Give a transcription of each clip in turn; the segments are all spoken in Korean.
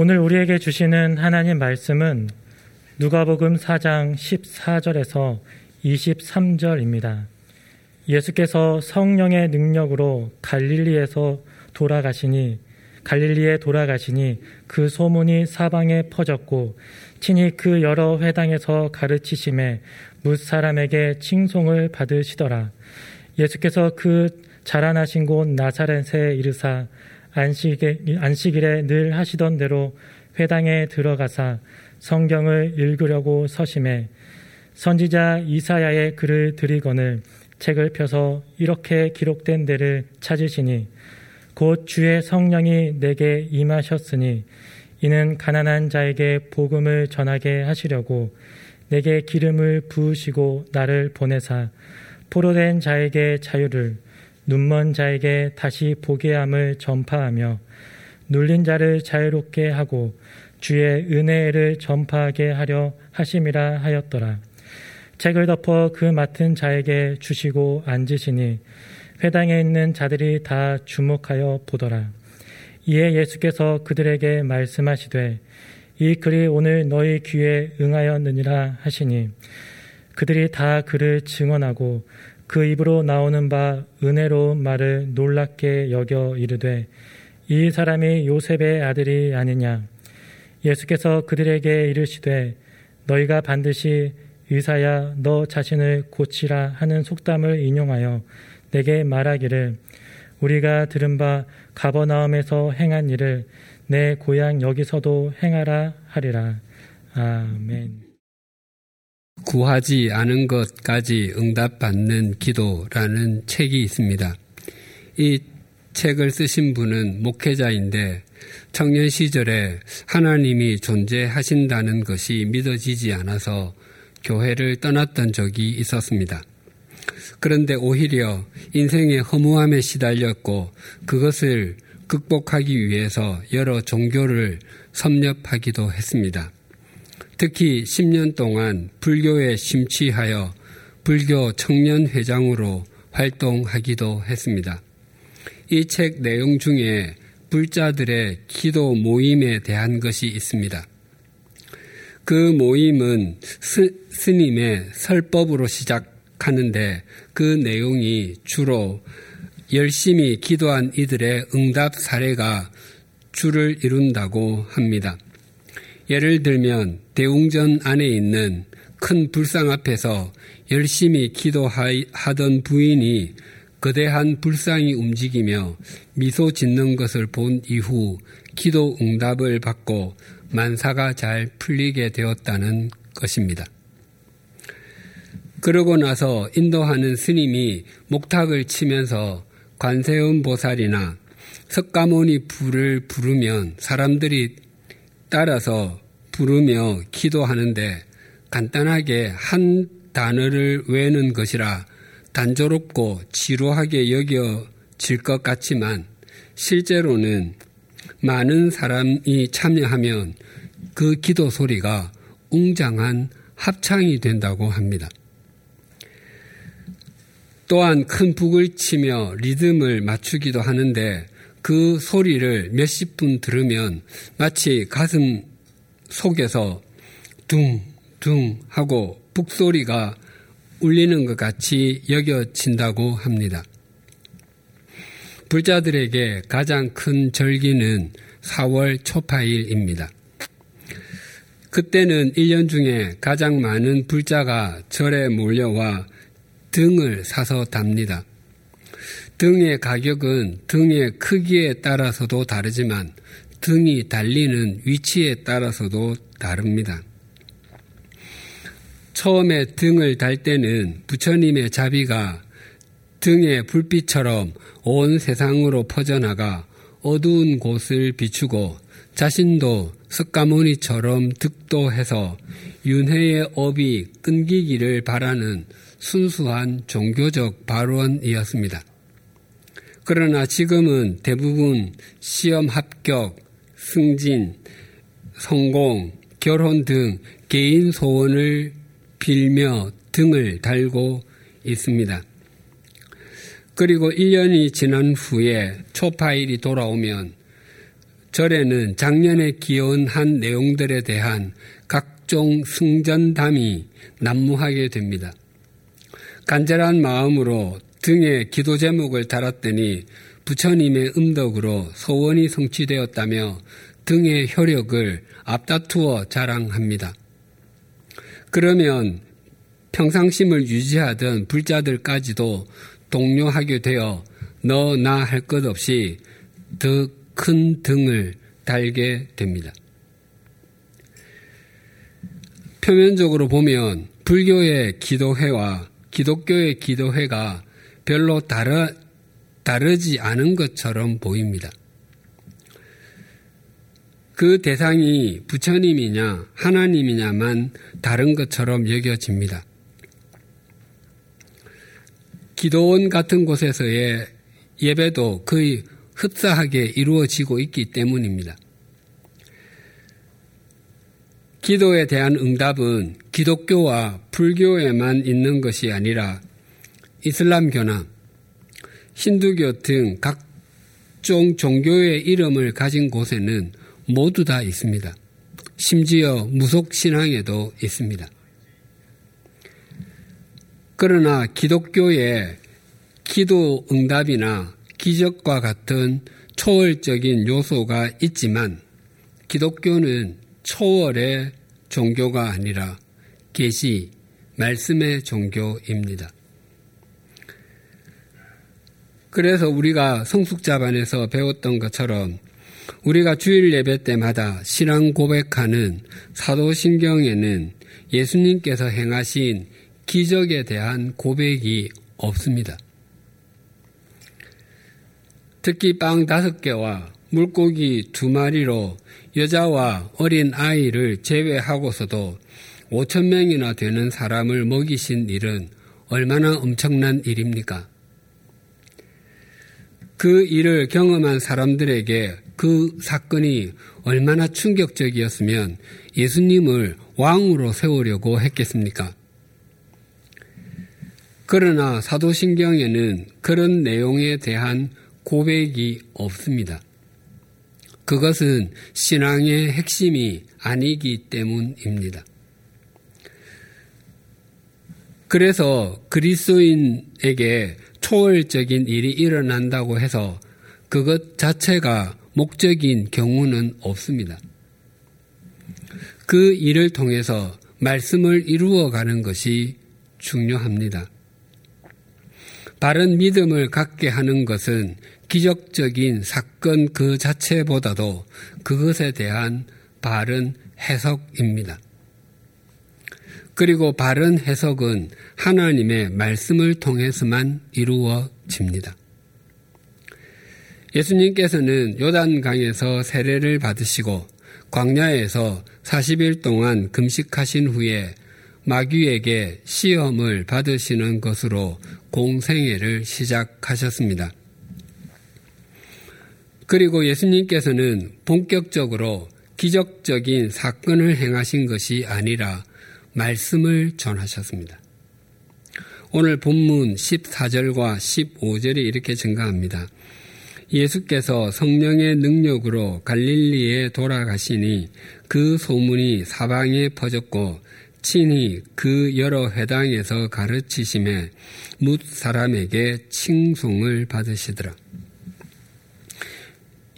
오늘 우리에게 주시는 하나님 말씀은 누가복음 4장 14절에서 23절입니다. 예수께서 성령의 능력으로 갈릴리에서 돌아가시니 갈릴리에 돌아가시니 그 소문이 사방에 퍼졌고 친히 그 여러 회당에서 가르치심에 무 사람에게 칭송을 받으시더라. 예수께서 그 자라나신 곳 나사렛에 이르사 안식에, 안식일에 늘 하시던 대로 회당에 들어가사 성경을 읽으려고 서심해 선지자 이사야의 글을 드리거늘 책을 펴서 이렇게 기록된 데를 찾으시니 곧 주의 성령이 내게 임하셨으니 이는 가난한 자에게 복음을 전하게 하시려고 내게 기름을 부으시고 나를 보내사 포로된 자에게 자유를 눈먼 자에게 다시 보게 함을 전파하며 눌린 자를 자유롭게 하고 주의 은혜를 전파하게 하려 하심이라 하였더라. 책을 덮어 그 맡은 자에게 주시고 앉으시니 회당에 있는 자들이 다 주목하여 보더라. 이에 예수께서 그들에게 말씀하시되 이 글이 오늘 너희 귀에 응하였느니라 하시니 그들이 다 그를 증언하고 그 입으로 나오는 바 은혜로운 말을 놀랍게 여겨 이르되 이 사람이 요셉의 아들이 아니냐 예수께서 그들에게 이르시되 너희가 반드시 의사야 너 자신을 고치라 하는 속담을 인용하여 내게 말하기를 우리가 들은 바 가버나움에서 행한 일을 내 고향 여기서도 행하라 하리라. 아멘. 구하지 않은 것까지 응답받는 기도라는 책이 있습니다. 이 책을 쓰신 분은 목회자인데 청년 시절에 하나님이 존재하신다는 것이 믿어지지 않아서 교회를 떠났던 적이 있었습니다. 그런데 오히려 인생의 허무함에 시달렸고 그것을 극복하기 위해서 여러 종교를 섭렵하기도 했습니다. 특히 10년 동안 불교에 심취하여 불교 청년회장으로 활동하기도 했습니다. 이 책 내용 중에 불자들의 기도 모임에 대한 것이 있습니다. 그 모임은 스, 스님의 설법으로 시작하는데 그 내용이 주로 열심히 기도한 이들의 응답 사례가 주를 이룬다고 합니다. 예를 들면 대웅전 안에 있는 큰 불상 앞에서 열심히 기도하던 부인이 거대한 불상이 움직이며 미소 짓는 것을 본 이후 기도 응답을 받고 만사가 잘 풀리게 되었다는 것입니다. 그러고 나서 인도하는 스님이 목탁을 치면서 관세음 보살이나 석가모니 불을 부르면 사람들이 따라서 부르며 기도하는데 간단하게 한 단어를 외는 것이라 단조롭고 지루하게 여겨질 것 같지만 실제로는 많은 사람이 참여하면 그 기도 소리가 웅장한 합창이 된다고 합니다. 또한 큰 북을 치며 리듬을 맞추기도 하는데 그 소리를 몇십 분 들으면 마치 가슴 속에서 둥둥 하고 북소리가 울리는 것 같이 여겨진다고 합니다. 불자들에게 가장 큰 절기는 4월 초파일입니다. 그때는 1년 중에 가장 많은 불자가 절에 몰려와 등을 사서 답니다. 등의 가격은 등의 크기에 따라서도 다르지만 등이 달리는 위치에 따라서도 다릅니다. 처음에 등을 달 때는 부처님의 자비가 등의 불빛처럼 온 세상으로 퍼져나가 어두운 곳을 비추고 자신도 석가모니처럼 득도해서 윤회의 업이 끊기기를 바라는 순수한 종교적 발언이었습니다. 그러나 지금은 대부분 시험 합격, 승진, 성공, 결혼 등 개인 소원을 빌며 등을 달고 있습니다. 그리고 1년이 지난 후에 초파일이 돌아오면 절에는 작년에 기원한 내용들에 대한 각종 승전담이 난무하게 됩니다. 간절한 마음으로 등에 기도 제목을 달았더니 부처님의 음덕으로 소원이 성취되었다며 등의 효력을 앞다투어 자랑합니다. 그러면 평상심을 유지하던 불자들까지도 동료하게 되어 너 나 할 것 없이 더 큰 등을 달게 됩니다. 표면적으로 보면 불교의 기도회와 기독교의 기도회가 별로 다르, 다르지 않은 것처럼 보입니다. 그 대상이 부처님이냐 하나님이냐만 다른 것처럼 여겨집니다. 기도원 같은 곳에서의 예배도 거의 흡사하게 이루어지고 있기 때문입니다. 기도에 대한 응답은 기독교와 불교에만 있는 것이 아니라 이슬람교나 힌두교 등 각종 종교의 이름을 가진 곳에는 모두 다 있습니다. 심지어 무속신앙에도 있습니다. 그러나 기독교의 기도 응답이나 기적과 같은 초월적인 요소가 있지만 기독교는 초월의 종교가 아니라 계시, 말씀의 종교입니다. 그래서 우리가 성숙자반에서 배웠던 것처럼 우리가 주일 예배 때마다 신앙 고백하는 사도신경에는 예수님께서 행하신 기적에 대한 고백이 없습니다. 특히 빵 다섯 개와 물고기 두 마리로 여자와 어린 아이를 제외하고서도 5천 명이나 되는 사람을 먹이신 일은 얼마나 엄청난 일입니까? 그 일을 경험한 사람들에게 그 사건이 얼마나 충격적이었으면 예수님을 왕으로 세우려고 했겠습니까? 그러나 사도신경에는 그런 내용에 대한 고백이 없습니다. 그것은 신앙의 핵심이 아니기 때문입니다. 그래서 그리스도인에게 초월적인 일이 일어난다고 해서 그것 자체가 목적인 경우는 없습니다. 그 일을 통해서 말씀을 이루어가는 것이 중요합니다. 바른 믿음을 갖게 하는 것은 기적적인 사건 그 자체보다도 그것에 대한 바른 해석입니다. 그리고 바른 해석은 하나님의 말씀을 통해서만 이루어집니다. 예수님께서는 요단강에서 세례를 받으시고 광야에서 40일 동안 금식하신 후에 마귀에게 시험을 받으시는 것으로 공생애를 시작하셨습니다. 그리고 예수님께서는 본격적으로 기적적인 사건을 행하신 것이 아니라 말씀을 전하셨습니다. 오늘 본문 14절과 15절이 이렇게 증가합니다. 예수께서 성령의 능력으로 갈릴리에 돌아가시니 그 소문이 사방에 퍼졌고 친히 그 여러 회당에서 가르치심에 뭇 사람에게 칭송을 받으시더라.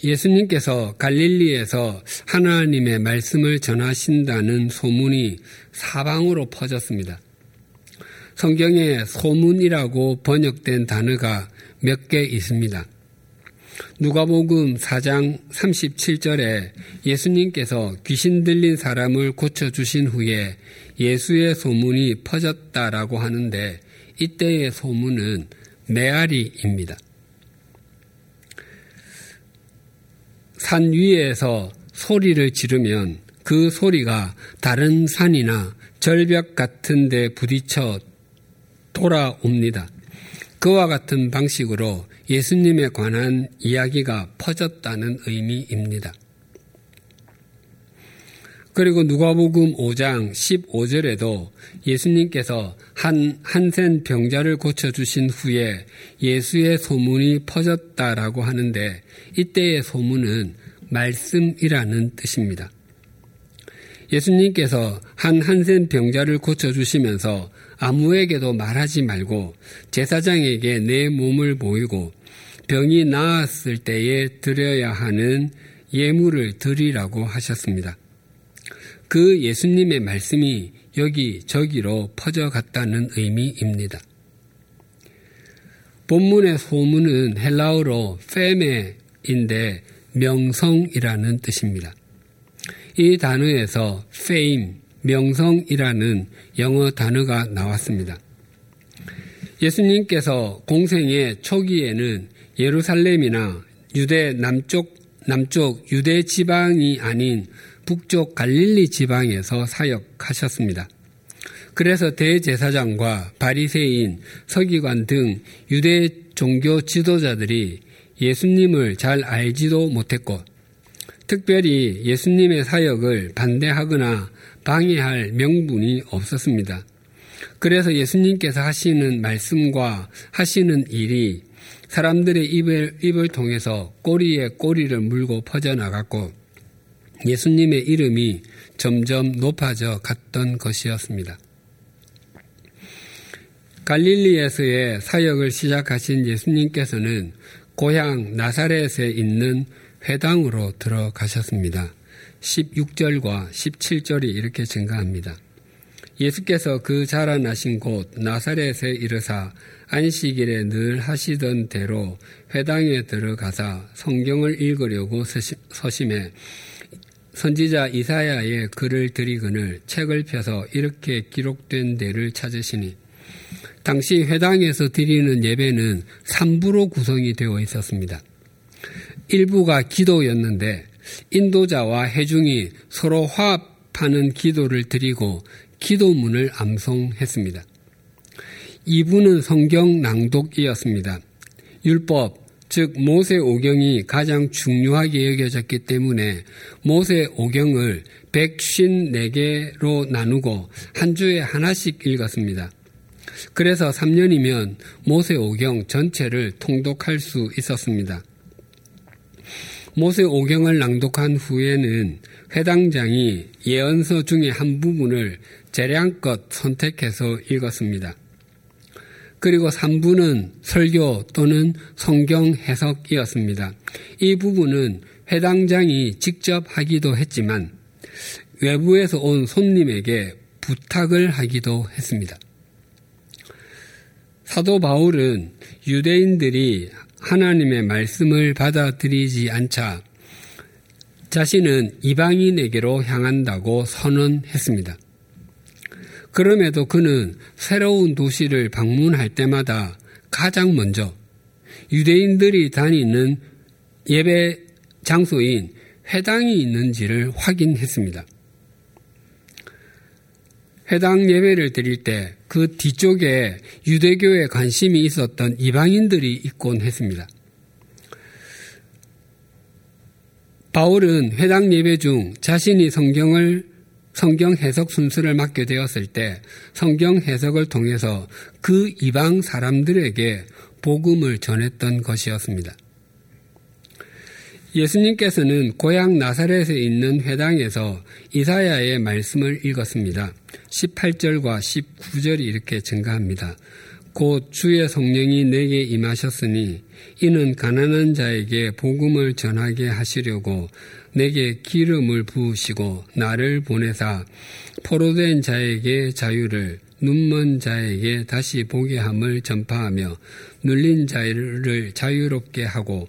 예수님께서 갈릴리에서 하나님의 말씀을 전하신다는 소문이 사방으로 퍼졌습니다. 성경에 소문이라고 번역된 단어가 몇 개 있습니다. 누가복음 4장 37절에 예수님께서 귀신 들린 사람을 고쳐 주신 후에 예수의 소문이 퍼졌다라고 하는데 이때의 소문은 메아리입니다. 산 위에서 소리를 지르면 그 소리가 다른 산이나 절벽 같은 데 부딪혀 돌아옵니다. 그와 같은 방식으로 예수님에 관한 이야기가 퍼졌다는 의미입니다. 그리고 누가복음 5장 15절에도 예수님께서 한 한센 병자를 고쳐 주신 후에 예수의 소문이 퍼졌다라고 하는데 이때의 소문은 말씀이라는 뜻입니다. 예수님께서 한 한센 병자를 고쳐주시면서 아무에게도 말하지 말고 제사장에게 내 몸을 보이고 병이 나았을 때에 드려야 하는 예물을 드리라고 하셨습니다. 그 예수님의 말씀이 여기 저기로 퍼져갔다는 의미입니다. 본문의 소문은 헬라어로 페메인데 명성이라는 뜻입니다. 이 단어에서 fame, 명성이라는 영어 단어가 나왔습니다. 예수님께서 공생의 초기에는 예루살렘이나 유대 남쪽, 남쪽 유대 지방이 아닌 북쪽 갈릴리 지방에서 사역하셨습니다. 그래서 대제사장과 바리새인, 서기관 등 유대 종교 지도자들이 예수님을 잘 알지도 못했고 특별히 예수님의 사역을 반대하거나 방해할 명분이 없었습니다. 그래서 예수님께서 하시는 말씀과 하시는 일이 사람들의 입을, 입을 통해서 꼬리에 꼬리를 물고 퍼져나갔고 예수님의 이름이 점점 높아져 갔던 것이었습니다. 갈릴리에서의 사역을 시작하신 예수님께서는 고향 나사렛에 있는 회당으로 들어가셨습니다. 16절과 17절이 이렇게 증가합니다. 예수께서 그 자라나신 곳 나사렛에 이르사 안식일에 늘 하시던 대로 회당에 들어가사 성경을 읽으려고 서심해 선지자 이사야의 글을 드리거늘 책을 펴서 이렇게 기록된 데를 찾으시니 당시 회당에서 드리는 예배는 3부로 구성이 되어 있었습니다. 일부가 기도였는데 인도자와 해중이 서로 화합하는 기도를 드리고 기도문을 암송했습니다. 2부는 성경 낭독이었습니다. 율법, 즉 모세 오경이 가장 중요하게 여겨졌기 때문에 모세 오경을 154개로 나누고 한 주에 하나씩 읽었습니다. 그래서 3년이면 모세 오경 전체를 통독할 수 있었습니다. 모세 오경을 낭독한 후에는 회당장이 예언서 중의 한 부분을 재량껏 선택해서 읽었습니다. 그리고 3부는 설교 또는 성경 해석이었습니다. 이 부분은 회당장이 직접 하기도 했지만 외부에서 온 손님에게 부탁을 하기도 했습니다. 사도 바울은 유대인들이 하나님의 말씀을 받아들이지 않자 자신은 이방인에게로 향한다고 선언했습니다. 그럼에도 그는 새로운 도시를 방문할 때마다 가장 먼저 유대인들이 다니는 예배 장소인 회당이 있는지를 확인했습니다. 회당 예배를 드릴 때 그 뒤쪽에 유대교에 관심이 있었던 이방인들이 있곤 했습니다. 바울은 회당 예배 중 자신이 성경을 성경 해석 순서를 맡게 되었을 때 성경 해석을 통해서 그 이방 사람들에게 복음을 전했던 것이었습니다. 예수님께서는 고향 나사렛에 있는 회당에서 이사야의 말씀을 읽었습니다. 18절과 19절이 이렇게 증가합니다. 곧 주의 성령이 내게 임하셨으니 이는 가난한 자에게 복음을 전하게 하시려고 내게 기름을 부으시고 나를 보내사 포로된 자에게 자유를 눈먼 자에게 다시 보게 함을 전파하며 눌린 자를 자유롭게 하고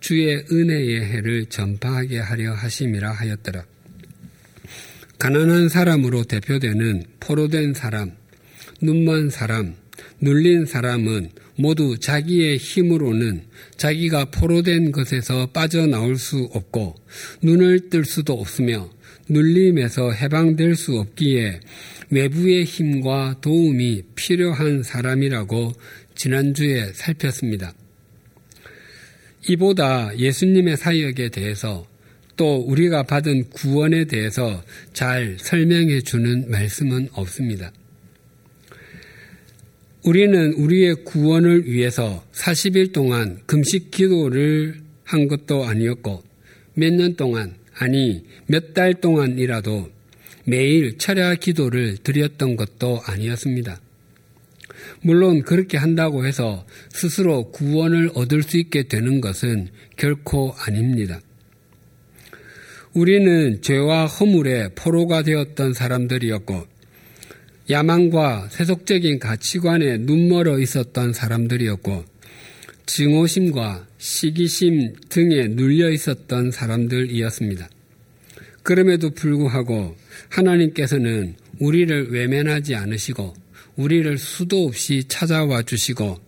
주의 은혜의 해를 전파하게 하려 하심이라 하였더라. 가난한 사람으로 대표되는 포로된 사람, 눈먼 사람, 눌린 사람은 모두 자기의 힘으로는 자기가 포로된 것에서 빠져나올 수 없고 눈을 뜰 수도 없으며 눌림에서 해방될 수 없기에 외부의 힘과 도움이 필요한 사람이라고 지난주에 살폈습니다. 이보다 예수님의 사역에 대해서 또 우리가 받은 구원에 대해서 잘 설명해 주는 말씀은 없습니다. 우리는 우리의 구원을 위해서 40일 동안 금식 기도를 한 것도 아니었고 몇 년 동안, 아니, 몇 달 동안이라도 매일 철야 기도를 드렸던 것도 아니었습니다. 물론 그렇게 한다고 해서 스스로 구원을 얻을 수 있게 되는 것은 결코 아닙니다. 우리는 죄와 허물에 포로가 되었던 사람들이었고 야망과 세속적인 가치관에 눈멀어 있었던 사람들이었고 증오심과 시기심 등에 눌려 있었던 사람들이었습니다. 그럼에도 불구하고 하나님께서는 우리를 외면하지 않으시고 우리를 수도 없이 찾아와 주시고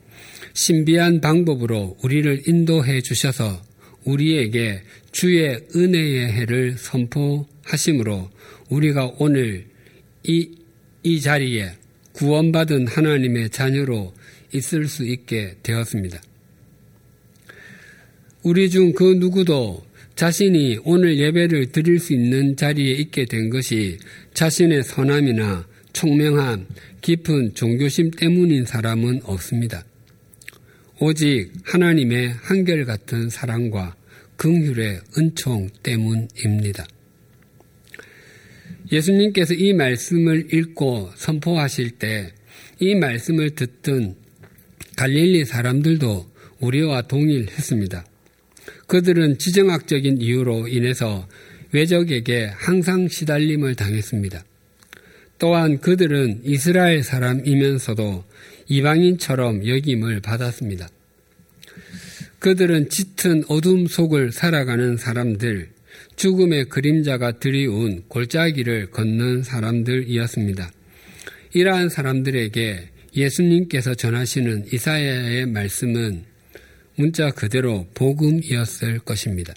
신비한 방법으로 우리를 인도해 주셔서 우리에게 주의 은혜의 해를 선포하심으로 우리가 오늘 이, 이 자리에 구원받은 하나님의 자녀로 있을 수 있게 되었습니다. 우리 중 그 누구도 자신이 오늘 예배를 드릴 수 있는 자리에 있게 된 것이 자신의 선함이나 총명함, 깊은 종교심 때문인 사람은 없습니다. 오직 하나님의 한결같은 사랑과 긍휼의 은총 때문입니다. 예수님께서 이 말씀을 읽고 선포하실 때 이 말씀을 듣던 갈릴리 사람들도 우리와 동일했습니다. 그들은 지정학적인 이유로 인해서 외적에게 항상 시달림을 당했습니다. 또한 그들은 이스라엘 사람이면서도 이방인처럼 여김을 받았습니다. 그들은 짙은 어둠 속을 살아가는 사람들, 죽음의 그림자가 드리운 골짜기를 걷는 사람들이었습니다. 이러한 사람들에게 예수님께서 전하시는 이사야의 말씀은 문자 그대로 복음이었을 것입니다.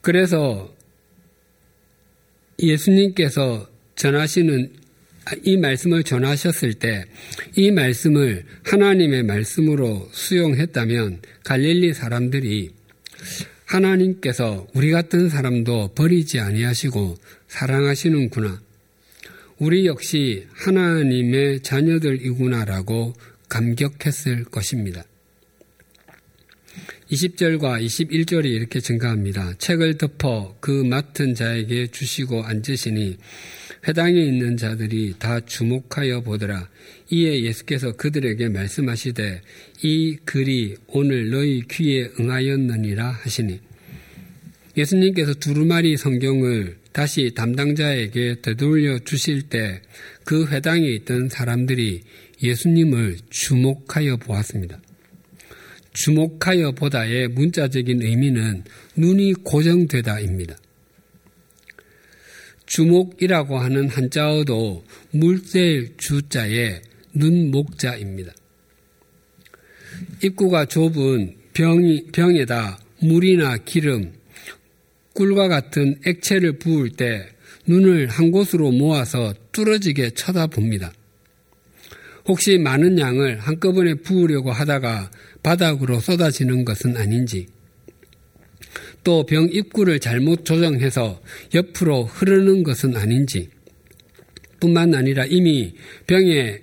그래서 예수님께서 전하시는 이 말씀을 전하셨을 때 이 말씀을 하나님의 말씀으로 수용했다면 갈릴리 사람들이 하나님께서 우리 같은 사람도 버리지 아니하시고 사랑하시는구나. 우리 역시 하나님의 자녀들이구나라고 감격했을 것입니다. 20절과 21절이 이렇게 증가합니다. 책을 덮어 그 맡은 자에게 주시고 앉으시니 회당에 있는 자들이 다 주목하여 보더라. 이에 예수께서 그들에게 말씀하시되 이 글이 오늘 너희 귀에 응하였느니라 하시니 예수님께서 두루마리 성경을 다시 담당자에게 되돌려 주실 때 그 회당에 있던 사람들이 예수님을 주목하여 보았습니다. 주목하여 보다의 문자적인 의미는 눈이 고정되다입니다. 주목이라고 하는 한자어도 물셀 주자의 눈목자입니다. 입구가 좁은 병이, 병에다 물이나 기름, 꿀과 같은 액체를 부을 때 눈을 한 곳으로 모아서 뚫어지게 쳐다봅니다. 혹시 많은 양을 한꺼번에 부으려고 하다가 바닥으로 쏟아지는 것은 아닌지, 또 병 입구를 잘못 조정해서 옆으로 흐르는 것은 아닌지, 뿐만 아니라 이미 병에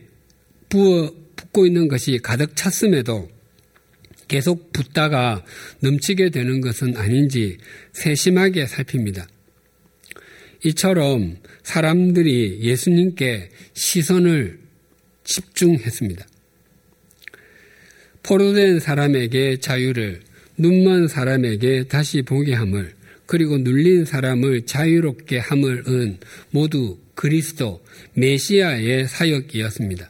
부어 붓고 있는 것이 가득 찼음에도 계속 붓다가 넘치게 되는 것은 아닌지 세심하게 살핍니다. 이처럼 사람들이 예수님께 시선을 집중했습니다. 포로된 사람에게 자유를, 눈먼 사람에게 다시 보게 함을, 그리고 눌린 사람을 자유롭게 함을은 모두 그리스도 메시아의 사역이었습니다.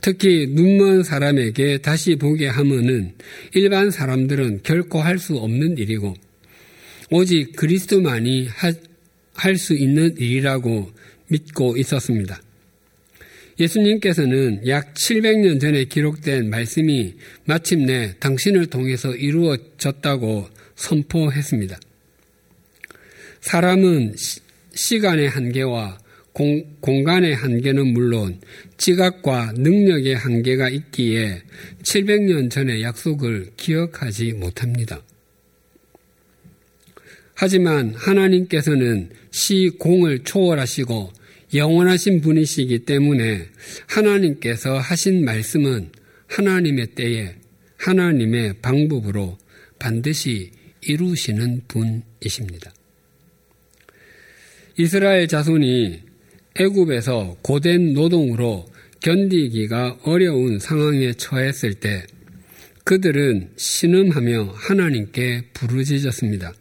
특히 눈먼 사람에게 다시 보게 하면은 일반 사람들은 결코 할 수 없는 일이고 오직 그리스도만이 할 수 있는 일이라고 믿고 있었습니다. 예수님께서는 약 700년 전에 기록된 말씀이 마침내 당신을 통해서 이루어졌다고 선포했습니다. 사람은 시 간의 한계와 공, 공간의 한계는 물론 지각과 능력의 한계가 있기에 700년 전의 약속을 기억하지 못합니다. 하지만 하나님께서는 시 공을 초월하시고 영원하신 분이시기 때문에 하나님께서 하신 말씀은 하나님의 때에 하나님의 방법으로 반드시 이루시는 분이십니다. 이스라엘 자손이 애굽에서 고된 노동으로 견디기가 어려운 상황에 처했을 때 그들은 신음하며 하나님께 부르짖었습니다.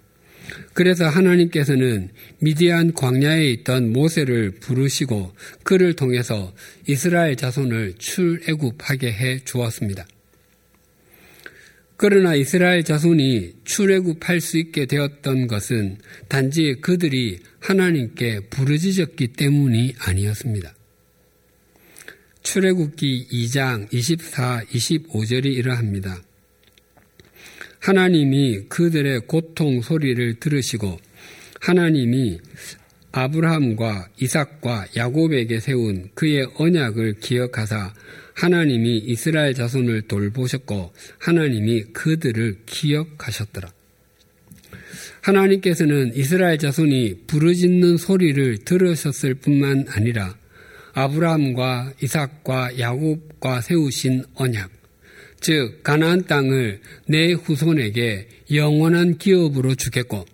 그래서 하나님께서는 미디안 광야에 있던 모세를 부르시고 그를 통해서 이스라엘 자손을 출애굽하게 해 주었습니다. 그러나 이스라엘 자손이 출애굽할 수 있게 되었던 것은 단지 그들이 하나님께 부르짖었기 때문이 아니었습니다. 출애굽기 2장 24, 25절이 이러합니다. 하나님이 그들의 고통 소리를 들으시고 하나님이 아브라함과 이삭과 야곱에게 세운 그의 언약을 기억하사 하나님이 이스라엘 자손을 돌보셨고 하나님이 그들을 기억하셨더라. 하나님께서는 이스라엘 자손이 부르짖는 소리를 들으셨을 뿐만 아니라 아브라함과 이삭과 야곱과 세우신 언약, 즉 가나안 땅을 내 후손에게 영원한 기업으로 주겠고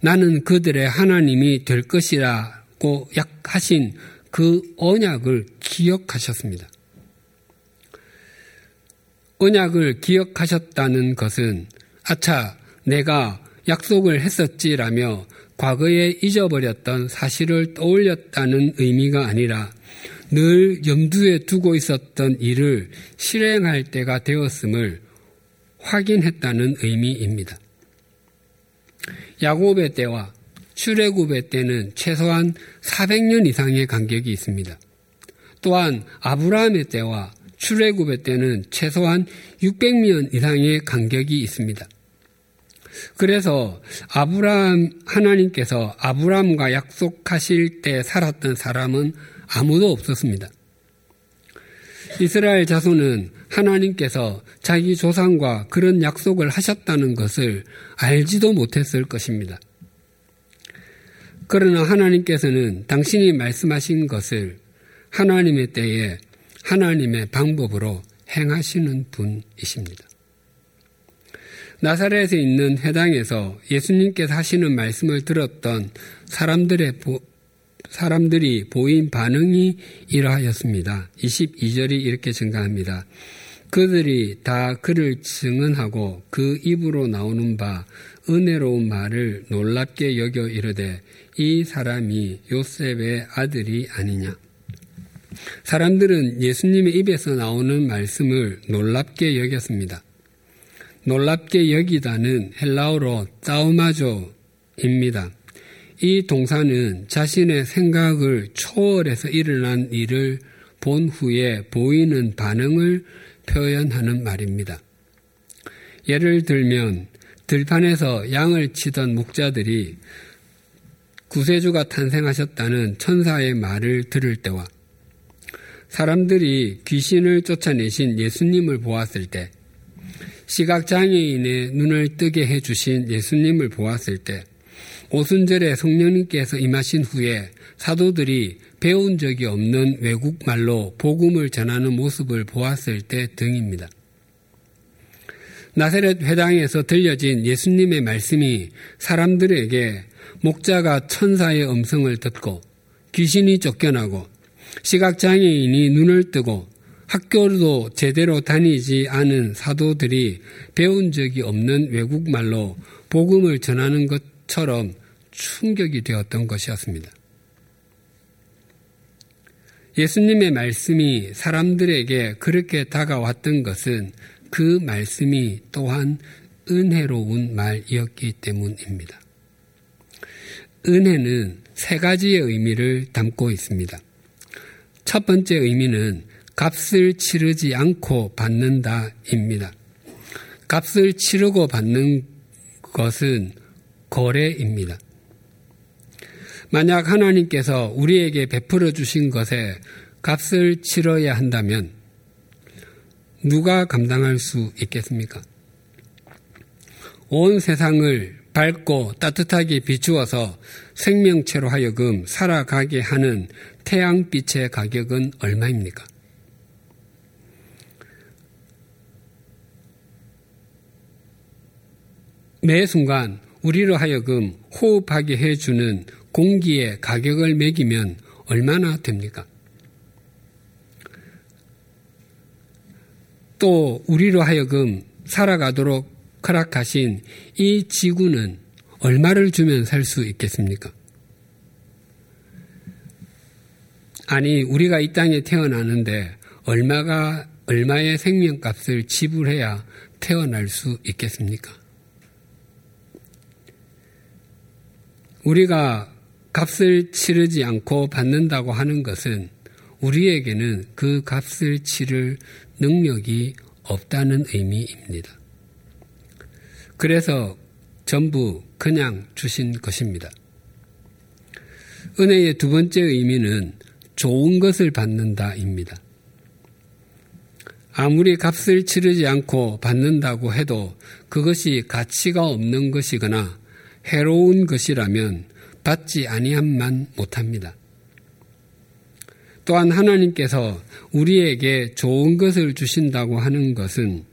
나는 그들의 하나님이 될 것이라고 약하신 그 언약을 기억하셨습니다. 언약을 기억하셨다는 것은 아차 내가 약속을 했었지라며 과거에 잊어버렸던 사실을 떠올렸다는 의미가 아니라 늘 염두에 두고 있었던 일을 실행할 때가 되었음을 확인했다는 의미입니다. 야곱의 때와 출애굽의 때는 최소한 400년 이상의 간격이 있습니다. 또한 아브라함의 때와 출애굽의 때는 최소한 600년 이상의 간격이 있습니다. 그래서 아브라함 하나님께서 아브라함과 약속하실 때 살았던 사람은 아무도 없었습니다. 이스라엘 자손은 하나님께서 자기 조상과 그런 약속을 하셨다는 것을 알지도 못했을 것입니다. 그러나 하나님께서는 당신이 말씀하신 것을 하나님의 때에 하나님의 방법으로 행하시는 분이십니다. 나사렛에 있는 회당에서 예수님께서 하시는 말씀을 들었던 사람들의 보, 사람들이 보인 반응이 이러하였습니다. 22절이 이렇게 증가합니다. 그들이 다 그를 증언하고 그 입으로 나오는 바 은혜로운 말을 놀랍게 여겨 이르되 이 사람이 요셉의 아들이 아니냐. 사람들은 예수님의 입에서 나오는 말씀을 놀랍게 여겼습니다. 놀랍게 여기다는 헬라어로 짜우마조입니다. 이 동사는 자신의 생각을 초월해서 일어난 일을 본 후에 보이는 반응을 표현하는 말입니다. 예를 들면 들판에서 양을 치던 목자들이 구세주가 탄생하셨다는 천사의 말을 들을 때와 사람들이 귀신을 쫓아내신 예수님을 보았을 때 시각장애인의 눈을 뜨게 해주신 예수님을 보았을 때, 오순절에 성령님께서 임하신 후에 사도들이 배운 적이 없는 외국 말로 복음을 전하는 모습을 보았을 때 등입니다. 나세렛 회당에서 들려진 예수님의 말씀이 사람들에게 목자가 천사의 음성을 듣고 귀신이 쫓겨나고 시각장애인이 눈을 뜨고 학교도 제대로 다니지 않은 사도들이 배운 적이 없는 외국말로 복음을 전하는 것 처럼 충격이 되었던 것이었습니다. 예수님의 말씀이 사람들에게 그렇게 다가왔던 것은 그 말씀이 또한 은혜로운 말이었기 때문입니다. 은혜는 세 가지의 의미를 담고 있습니다. 첫 번째 의미는 값을 치르지 않고 받는다입니다. 값을 치르고 받는 것은 거래입니다. 만약 하나님께서 우리에게 베풀어 주신 것에 값을 치러야 한다면 누가 감당할 수 있겠습니까? 온 세상을 밝고 따뜻하게 비추어서 생명체로 하여금 살아가게 하는 태양빛의 가격은 얼마입니까? 매 순간 우리로 하여금 호흡하게 해주는 공기의 가격을 매기면 얼마나 됩니까? 또 우리로 하여금 살아가도록 허락하신 이 지구는 얼마를 주면 살 수 있겠습니까? 아니, 우리가 이 땅에 태어나는데 얼마가, 얼마의 생명값을 지불해야 태어날 수 있겠습니까? 우리가 값을 치르지 않고 받는다고 하는 것은 우리에게는 그 값을 치를 능력이 없다는 의미입니다. 그래서 전부 그냥 주신 것입니다. 은혜의 두 번째 의미는 좋은 것을 받는다입니다. 아무리 값을 치르지 않고 받는다고 해도 그것이 가치가 없는 것이거나 해로운 것이라면 받지 아니함만 못합니다. 또한 하나님께서 우리에게 좋은 것을 주신다고 하는 것은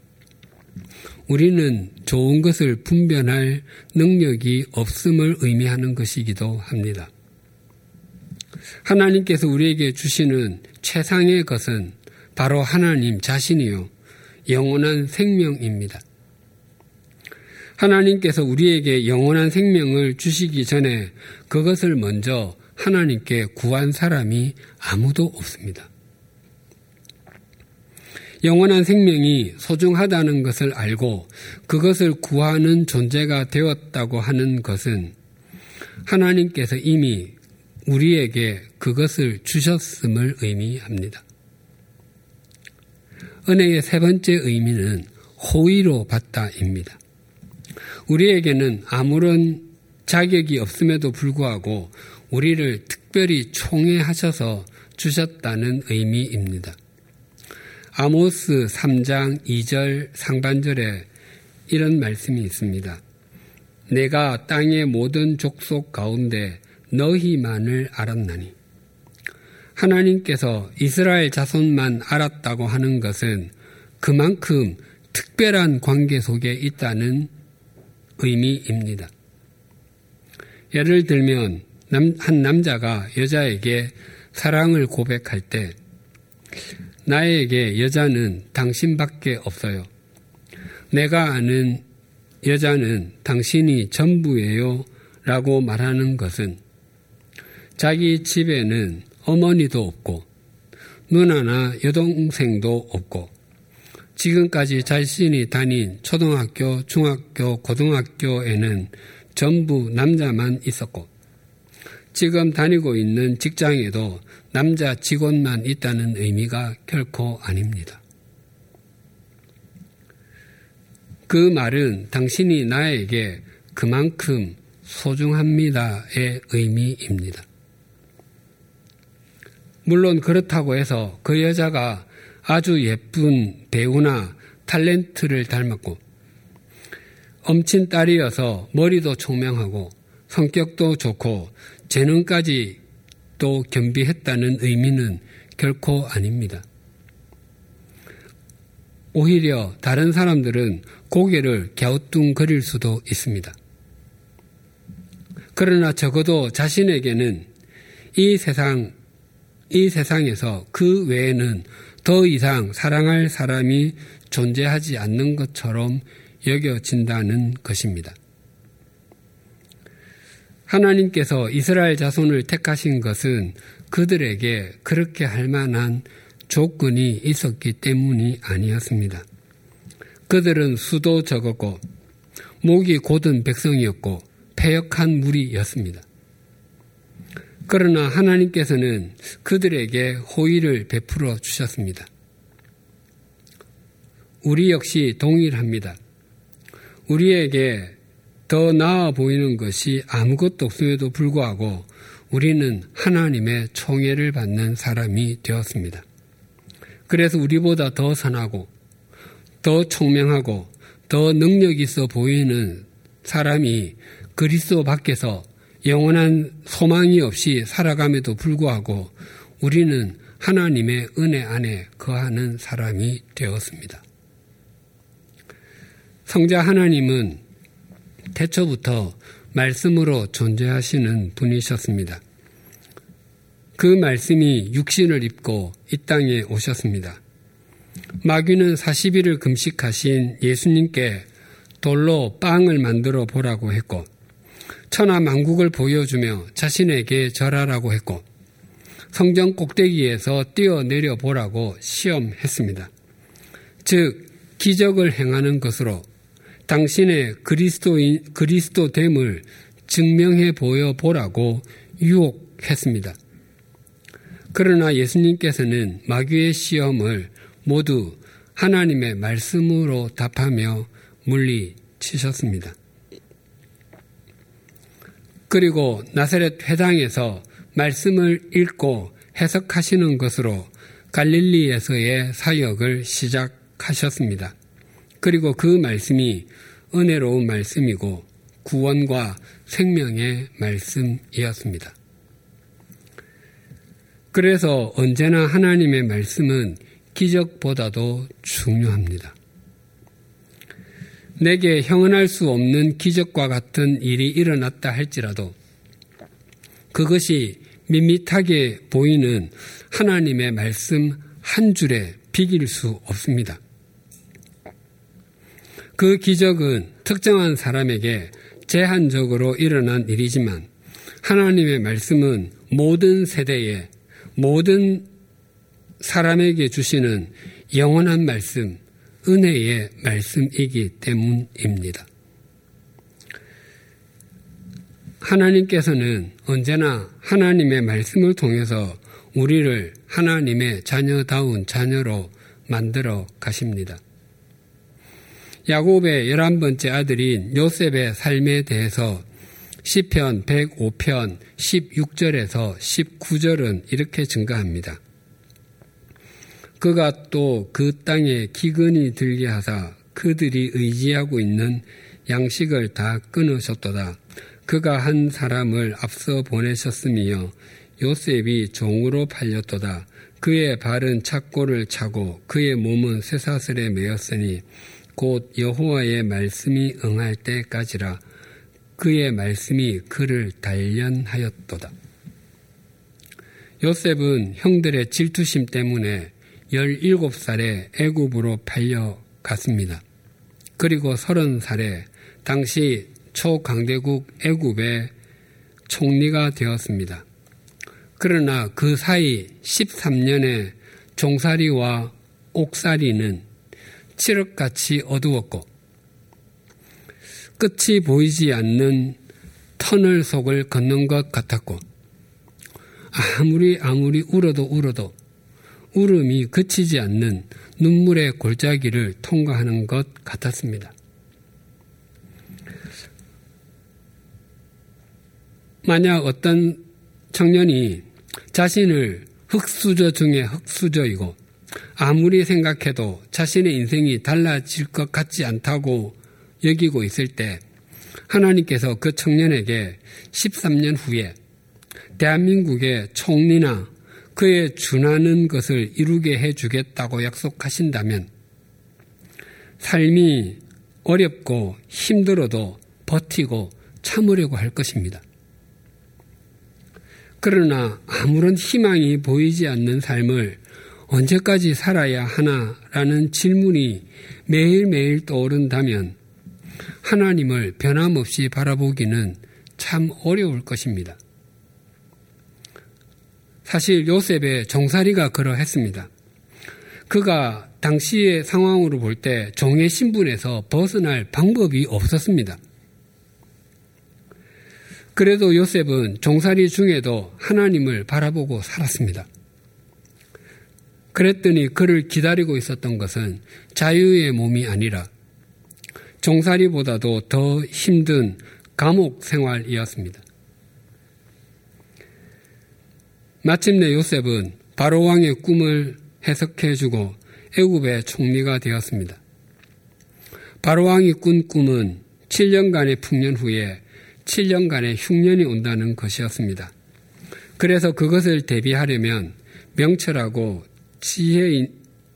우리는 좋은 것을 분별할 능력이 없음을 의미하는 것이기도 합니다. 하나님께서 우리에게 주시는 최상의 것은 바로 하나님 자신이요. 영원한 생명입니다. 하나님께서 우리에게 영원한 생명을 주시기 전에 그것을 먼저 하나님께 구한 사람이 아무도 없습니다. 영원한 생명이 소중하다는 것을 알고 그것을 구하는 존재가 되었다고 하는 것은 하나님께서 이미 우리에게 그것을 주셨음을 의미합니다. 은혜의 세 번째 의미는 호의로 받다입니다. 우리에게는 아무런 자격이 없음에도 불구하고 우리를 특별히 총애하셔서 주셨다는 의미입니다. 아모스 3장 2절 상반절에 이런 말씀이 있습니다. 내가 땅의 모든 족속 가운데 너희만을 알았나니. 하나님께서 이스라엘 자손만 알았다고 하는 것은 그만큼 특별한 관계 속에 있다는 의미입니다. 예를 들면 한 남자가 여자에게 사랑을 고백할 때 나에게 여자는 당신밖에 없어요. 내가 아는 여자는 당신이 전부예요. 라고 말하는 것은 자기 집에는 어머니도 없고 누나나 여동생도 없고 지금까지 자신이 다닌 초등학교, 중학교, 고등학교에는 전부 남자만 있었고 지금 다니고 있는 직장에도 남자 직원만 있다는 의미가 결코 아닙니다. 그 말은 당신이 나에게 그만큼 소중합니다의 의미입니다. 물론 그렇다고 해서 그 여자가 아주 예쁜 배우나 탤런트를 닮았고 엄친 딸이어서 머리도 총명하고 성격도 좋고 재능까지 또 겸비했다는 의미는 결코 아닙니다. 오히려 다른 사람들은 고개를 갸우뚱거릴 수도 있습니다. 그러나 적어도 자신에게는 이 세상, 이 세상에서 그 외에는 더 이상 사랑할 사람이 존재하지 않는 것처럼 여겨진다는 것입니다. 하나님께서 이스라엘 자손을 택하신 것은 그들에게 그렇게 할 만한 조건이 있었기 때문이 아니었습니다. 그들은 수도 적었고 목이 곧은 백성이었고 폐역한 무리였습니다. 그러나 하나님께서는 그들에게 호의를 베풀어 주셨습니다. 우리 역시 동일합니다. 우리에게 더 나아 보이는 것이 아무것도 없음에도 불구하고 우리는 하나님의 총애를 받는 사람이 되었습니다. 그래서 우리보다 더 선하고 더 총명하고 더 능력 있어 보이는 사람이 그리스도 밖에서 영원한 소망이 없이 살아감에도 불구하고 우리는 하나님의 은혜 안에 거하는 사람이 되었습니다. 성자 하나님은 태초부터 말씀으로 존재하시는 분이셨습니다. 그 말씀이 육신을 입고 이 땅에 오셨습니다. 마귀는 40일을 금식하신 예수님께 돌로 빵을 만들어 보라고 했고 천하 만국을 보여주며 자신에게 절하라고 했고 성전 꼭대기에서 뛰어내려 보라고 시험했습니다. 즉 기적을 행하는 것으로 당신의 그리스도인 그리스도됨을 증명해 보여 보라고 유혹했습니다. 그러나 예수님께서는 마귀의 시험을 모두 하나님의 말씀으로 답하며 물리치셨습니다. 그리고 나사렛 회당에서 말씀을 읽고 해석하시는 것으로 갈릴리에서의 사역을 시작하셨습니다. 그리고 그 말씀이 은혜로운 말씀이고 구원과 생명의 말씀이었습니다. 그래서 언제나 하나님의 말씀은 기적보다도 중요합니다. 내게 형언할 수 없는 기적과 같은 일이 일어났다 할지라도 그것이 밋밋하게 보이는 하나님의 말씀 한 줄에 비길 수 없습니다. 그 기적은 특정한 사람에게 제한적으로 일어난 일이지만 하나님의 말씀은 모든 세대에 모든 사람에게 주시는 영원한 말씀, 은혜의 말씀이기 때문입니다. 하나님께서는 언제나 하나님의 말씀을 통해서 우리를 하나님의 자녀다운 자녀로 만들어 가십니다. 야곱의 열한 번째 아들인 요셉의 삶에 대해서 시편 105편 16절에서 19절은 이렇게 증가합니다. 그가 또 그 땅에 기근이 들게 하사 그들이 의지하고 있는 양식을 다 끊으셨도다. 그가 한 사람을 앞서 보내셨으며 요셉이 종으로 팔렸도다. 그의 발은 착고를 차고 그의 몸은 쇠사슬에 매였으니 곧 여호와의 말씀이 응할 때까지라 그의 말씀이 그를 단련하였도다. 요셉은 형들의 질투심 때문에 17살에 애굽으로 팔려갔습니다. 그리고 30살에 당시 초강대국 애굽의 총리가 되었습니다. 그러나 그 사이 13년의 종살이와 옥살이는 칠흑같이 어두웠고 끝이 보이지 않는 터널 속을 걷는 것 같았고 아무리 아무리 울어도 울어도 울음이 그치지 않는 눈물의 골짜기를 통과하는 것 같았습니다. 만약 어떤 청년이 자신을 흑수저 중에 흑수저이고 아무리 생각해도 자신의 인생이 달라질 것 같지 않다고 여기고 있을 때 하나님께서 그 청년에게 13년 후에 대한민국의 총리나 그에 준하는 것을 이루게 해주겠다고 약속하신다면 삶이 어렵고 힘들어도 버티고 참으려고 할 것입니다. 그러나 아무런 희망이 보이지 않는 삶을 언제까지 살아야 하나라는 질문이 매일매일 떠오른다면 하나님을 변함없이 바라보기는 참 어려울 것입니다. 사실 요셉의 종살이가 그러했습니다. 그가 당시의 상황으로 볼 때 종의 신분에서 벗어날 방법이 없었습니다. 그래도 요셉은 종살이 중에도 하나님을 바라보고 살았습니다. 그랬더니 그를 기다리고 있었던 것은 자유의 몸이 아니라 종살이보다도 더 힘든 감옥 생활이었습니다. 마침내 요셉은 바로 왕의 꿈을 해석해주고 애굽의 총리가 되었습니다. 바로 왕이 꾼 꿈은 7년간의 풍년 후에 7년간의 흉년이 온다는 것이었습니다. 그래서 그것을 대비하려면 명철하고 지혜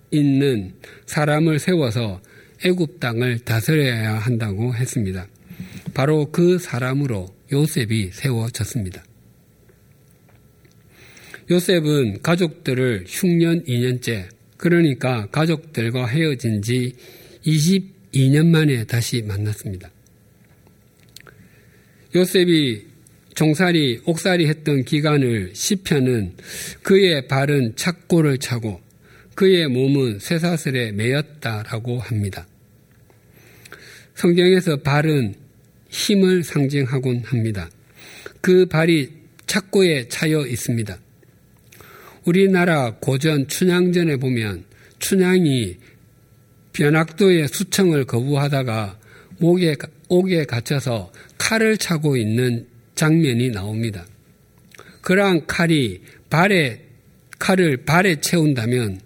있는 사람을 세워서 애굽 땅을 다스려야 한다고 했습니다. 바로 그 사람으로 요셉이 세워졌습니다. 요셉은 가족들을 흉년 2년째, 그러니까 가족들과 헤어진 지 22년 만에 다시 만났습니다. 요셉이 종살이, 옥살이 했던 기간을 시편은 그의 발은 착고를 차고 그의 몸은 쇠사슬에 매였다라고 합니다. 성경에서 발은 힘을 상징하곤 합니다. 그 발이 착고에 차여 있습니다. 우리나라 고전 춘향전에 보면 춘향이 변학도의 수청을 거부하다가 목에, 옥에 갇혀서 칼을 차고 있는 장면이 나옵니다. 그러한 칼이 발에, 칼을 발에 채운다면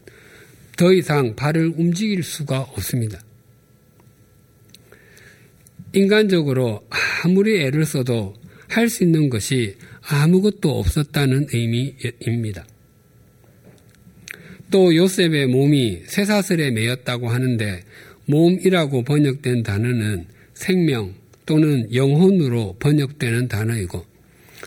더 이상 발을 움직일 수가 없습니다. 인간적으로 아무리 애를 써도 할 수 있는 것이 아무것도 없었다는 의미입니다. 또 요셉의 몸이 쇠사슬에 매였다고 하는데 몸이라고 번역된 단어는 생명 또는 영혼으로 번역되는 단어이고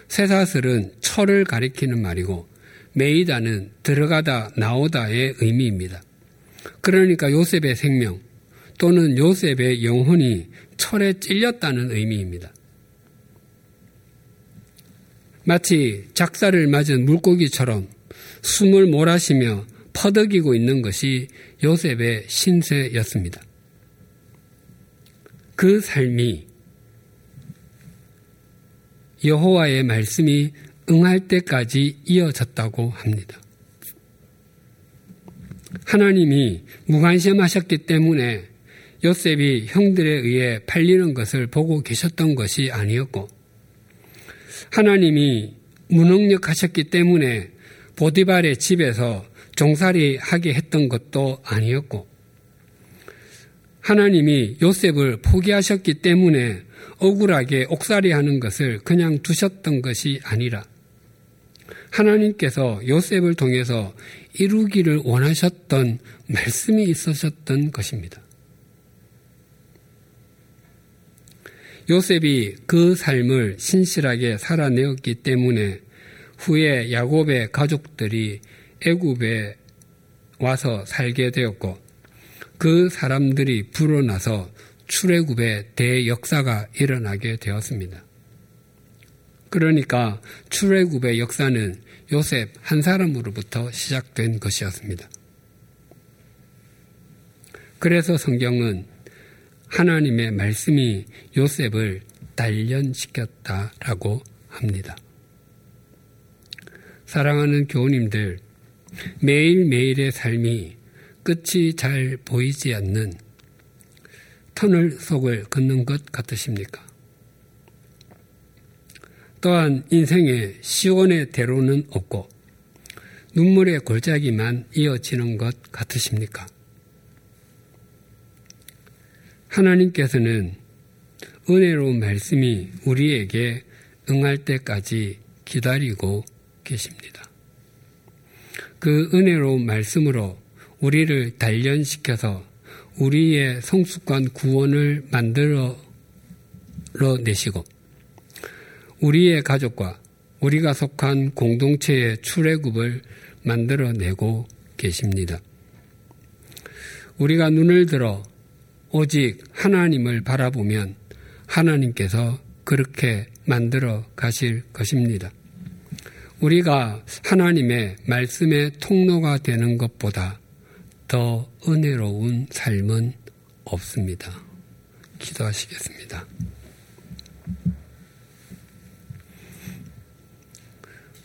쇠사슬은 철을 가리키는 말이고 메이다는 들어가다 나오다의 의미입니다. 그러니까 요셉의 생명 또는 요셉의 영혼이 철에 찔렸다는 의미입니다. 마치 작사를 맞은 물고기처럼 숨을 몰아쉬며 퍼덕이고 있는 것이 요셉의 신세였습니다. 그 삶이 여호와의 말씀이 응할 때까지 이어졌다고 합니다. 하나님이 무관심하셨기 때문에 요셉이 형들에 의해 팔리는 것을 보고 계셨던 것이 아니었고 하나님이 무능력하셨기 때문에 보디발의 집에서 종살이 하게 했던 것도 아니었고 하나님이 요셉을 포기하셨기 때문에 억울하게 옥살이 하는 것을 그냥 두셨던 것이 아니라 하나님께서 요셉을 통해서 이루기를 원하셨던 말씀이 있으셨던 것입니다. 요셉이 그 삶을 신실하게 살아내었기 때문에 후에 야곱의 가족들이 애굽에 와서 살게 되었고 그 사람들이 불어나서 출애굽의 대역사가 일어나게 되었습니다. 그러니까 출애굽의 역사는 요셉 한 사람으로부터 시작된 것이었습니다. 그래서 성경은 하나님의 말씀이 요셉을 단련시켰다라고 합니다. 사랑하는 교우님들, 매일매일의 삶이 끝이 잘 보이지 않는 터널 속을 걷는 것 같으십니까? 또한 인생에 시원의 대로는 없고 눈물의 골짜기만 이어지는 것 같으십니까? 하나님께서는 은혜로운 말씀이 우리에게 응할 때까지 기다리고 계십니다. 그 은혜로운 말씀으로 우리를 단련시켜서 우리의 성숙한 구원을 만들어 내시고 우리의 가족과 우리가 속한 공동체의 출애굽을 만들어내고 계십니다. 우리가 눈을 들어 오직 하나님을 바라보면 하나님께서 그렇게 만들어 가실 것입니다. 우리가 하나님의 말씀의 통로가 되는 것보다 더 은혜로운 삶은 없습니다. 기도하시겠습니다.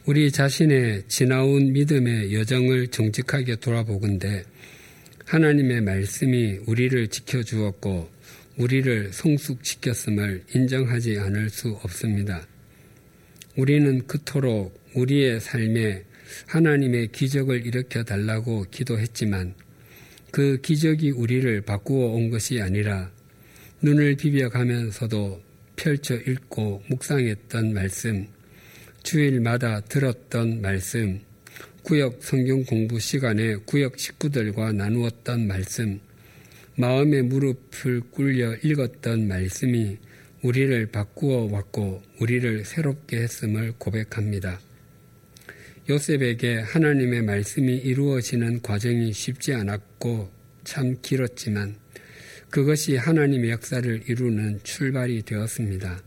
우리 자신의 지나온 믿음의 여정을 정직하게 돌아보건대 하나님의 말씀이 우리를 지켜주었고 우리를 성숙시켰음을 인정하지 않을 수 없습니다. 우리는 그토록 우리의 삶에 하나님의 기적을 일으켜 달라고 기도했지만 그 기적이 우리를 바꾸어 온 것이 아니라 눈을 비벼가면서도 펼쳐 읽고 묵상했던 말씀, 주일마다 들었던 말씀, 구역 성경 공부 시간에 구역 식구들과 나누었던 말씀, 마음의 무릎을 꿇려 읽었던 말씀이 우리를 바꾸어 왔고 우리를 새롭게 했음을 고백합니다. 요셉에게 하나님의 말씀이 이루어지는 과정이 쉽지 않았고 참 길었지만 그것이 하나님의 역사를 이루는 출발이 되었습니다.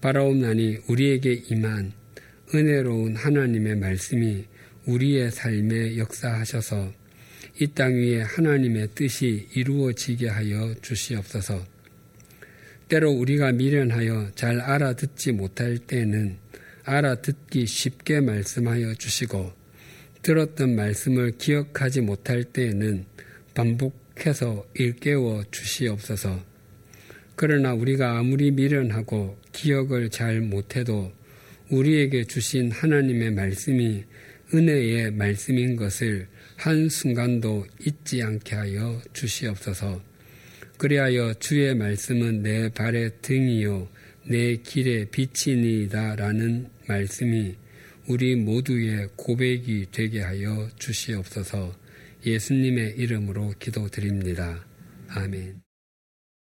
바라옵나니 우리에게 임한 은혜로운 하나님의 말씀이 우리의 삶에 역사하셔서 이 땅 위에 하나님의 뜻이 이루어지게 하여 주시옵소서. 때로 우리가 미련하여 잘 알아듣지 못할 때는 알아듣기 쉽게 말씀하여 주시고 들었던 말씀을 기억하지 못할 때에는 반복해서 일깨워 주시옵소서. 그러나 우리가 아무리 미련하고 기억을 잘 못해도 우리에게 주신 하나님의 말씀이 은혜의 말씀인 것을 한순간도 잊지 않게 하여 주시옵소서. 그리하여 주의 말씀은 내 발의 등이요 내 길의 빛이니이다 라는 말씀이 우리 모두의 고백이 되게 하여 주시옵소서 예수님의 이름으로 기도드립니다. 아멘.